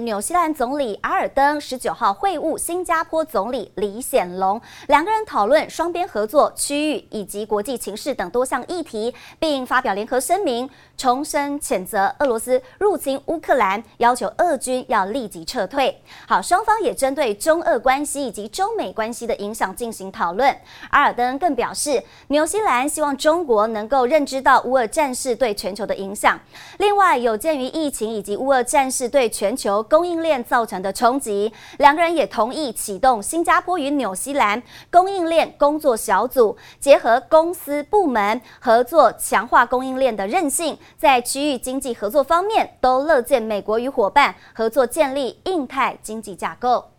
纽西兰总理阿尔登十九号会晤新加坡总理李显龙，两个人讨论双边合作、区域以及国际情势等多项议题，并发表联合声明，重申谴责俄罗斯入侵乌克兰，要求俄军要立即撤退。好，双方也针对中俄关系以及中美关系的影响进行讨论。阿尔登更表示，纽西兰希望中国能够认知到乌俄战事对全球的影响。另外，有鉴于疫情以及乌俄战事对全球供应链造成的冲击，两个人也同意启动新加坡与纽西兰供应链工作小组，结合公司部门合作，强化供应链的韧性。在区域经济合作方面，都乐见美国与伙伴合作建立印太经济架构。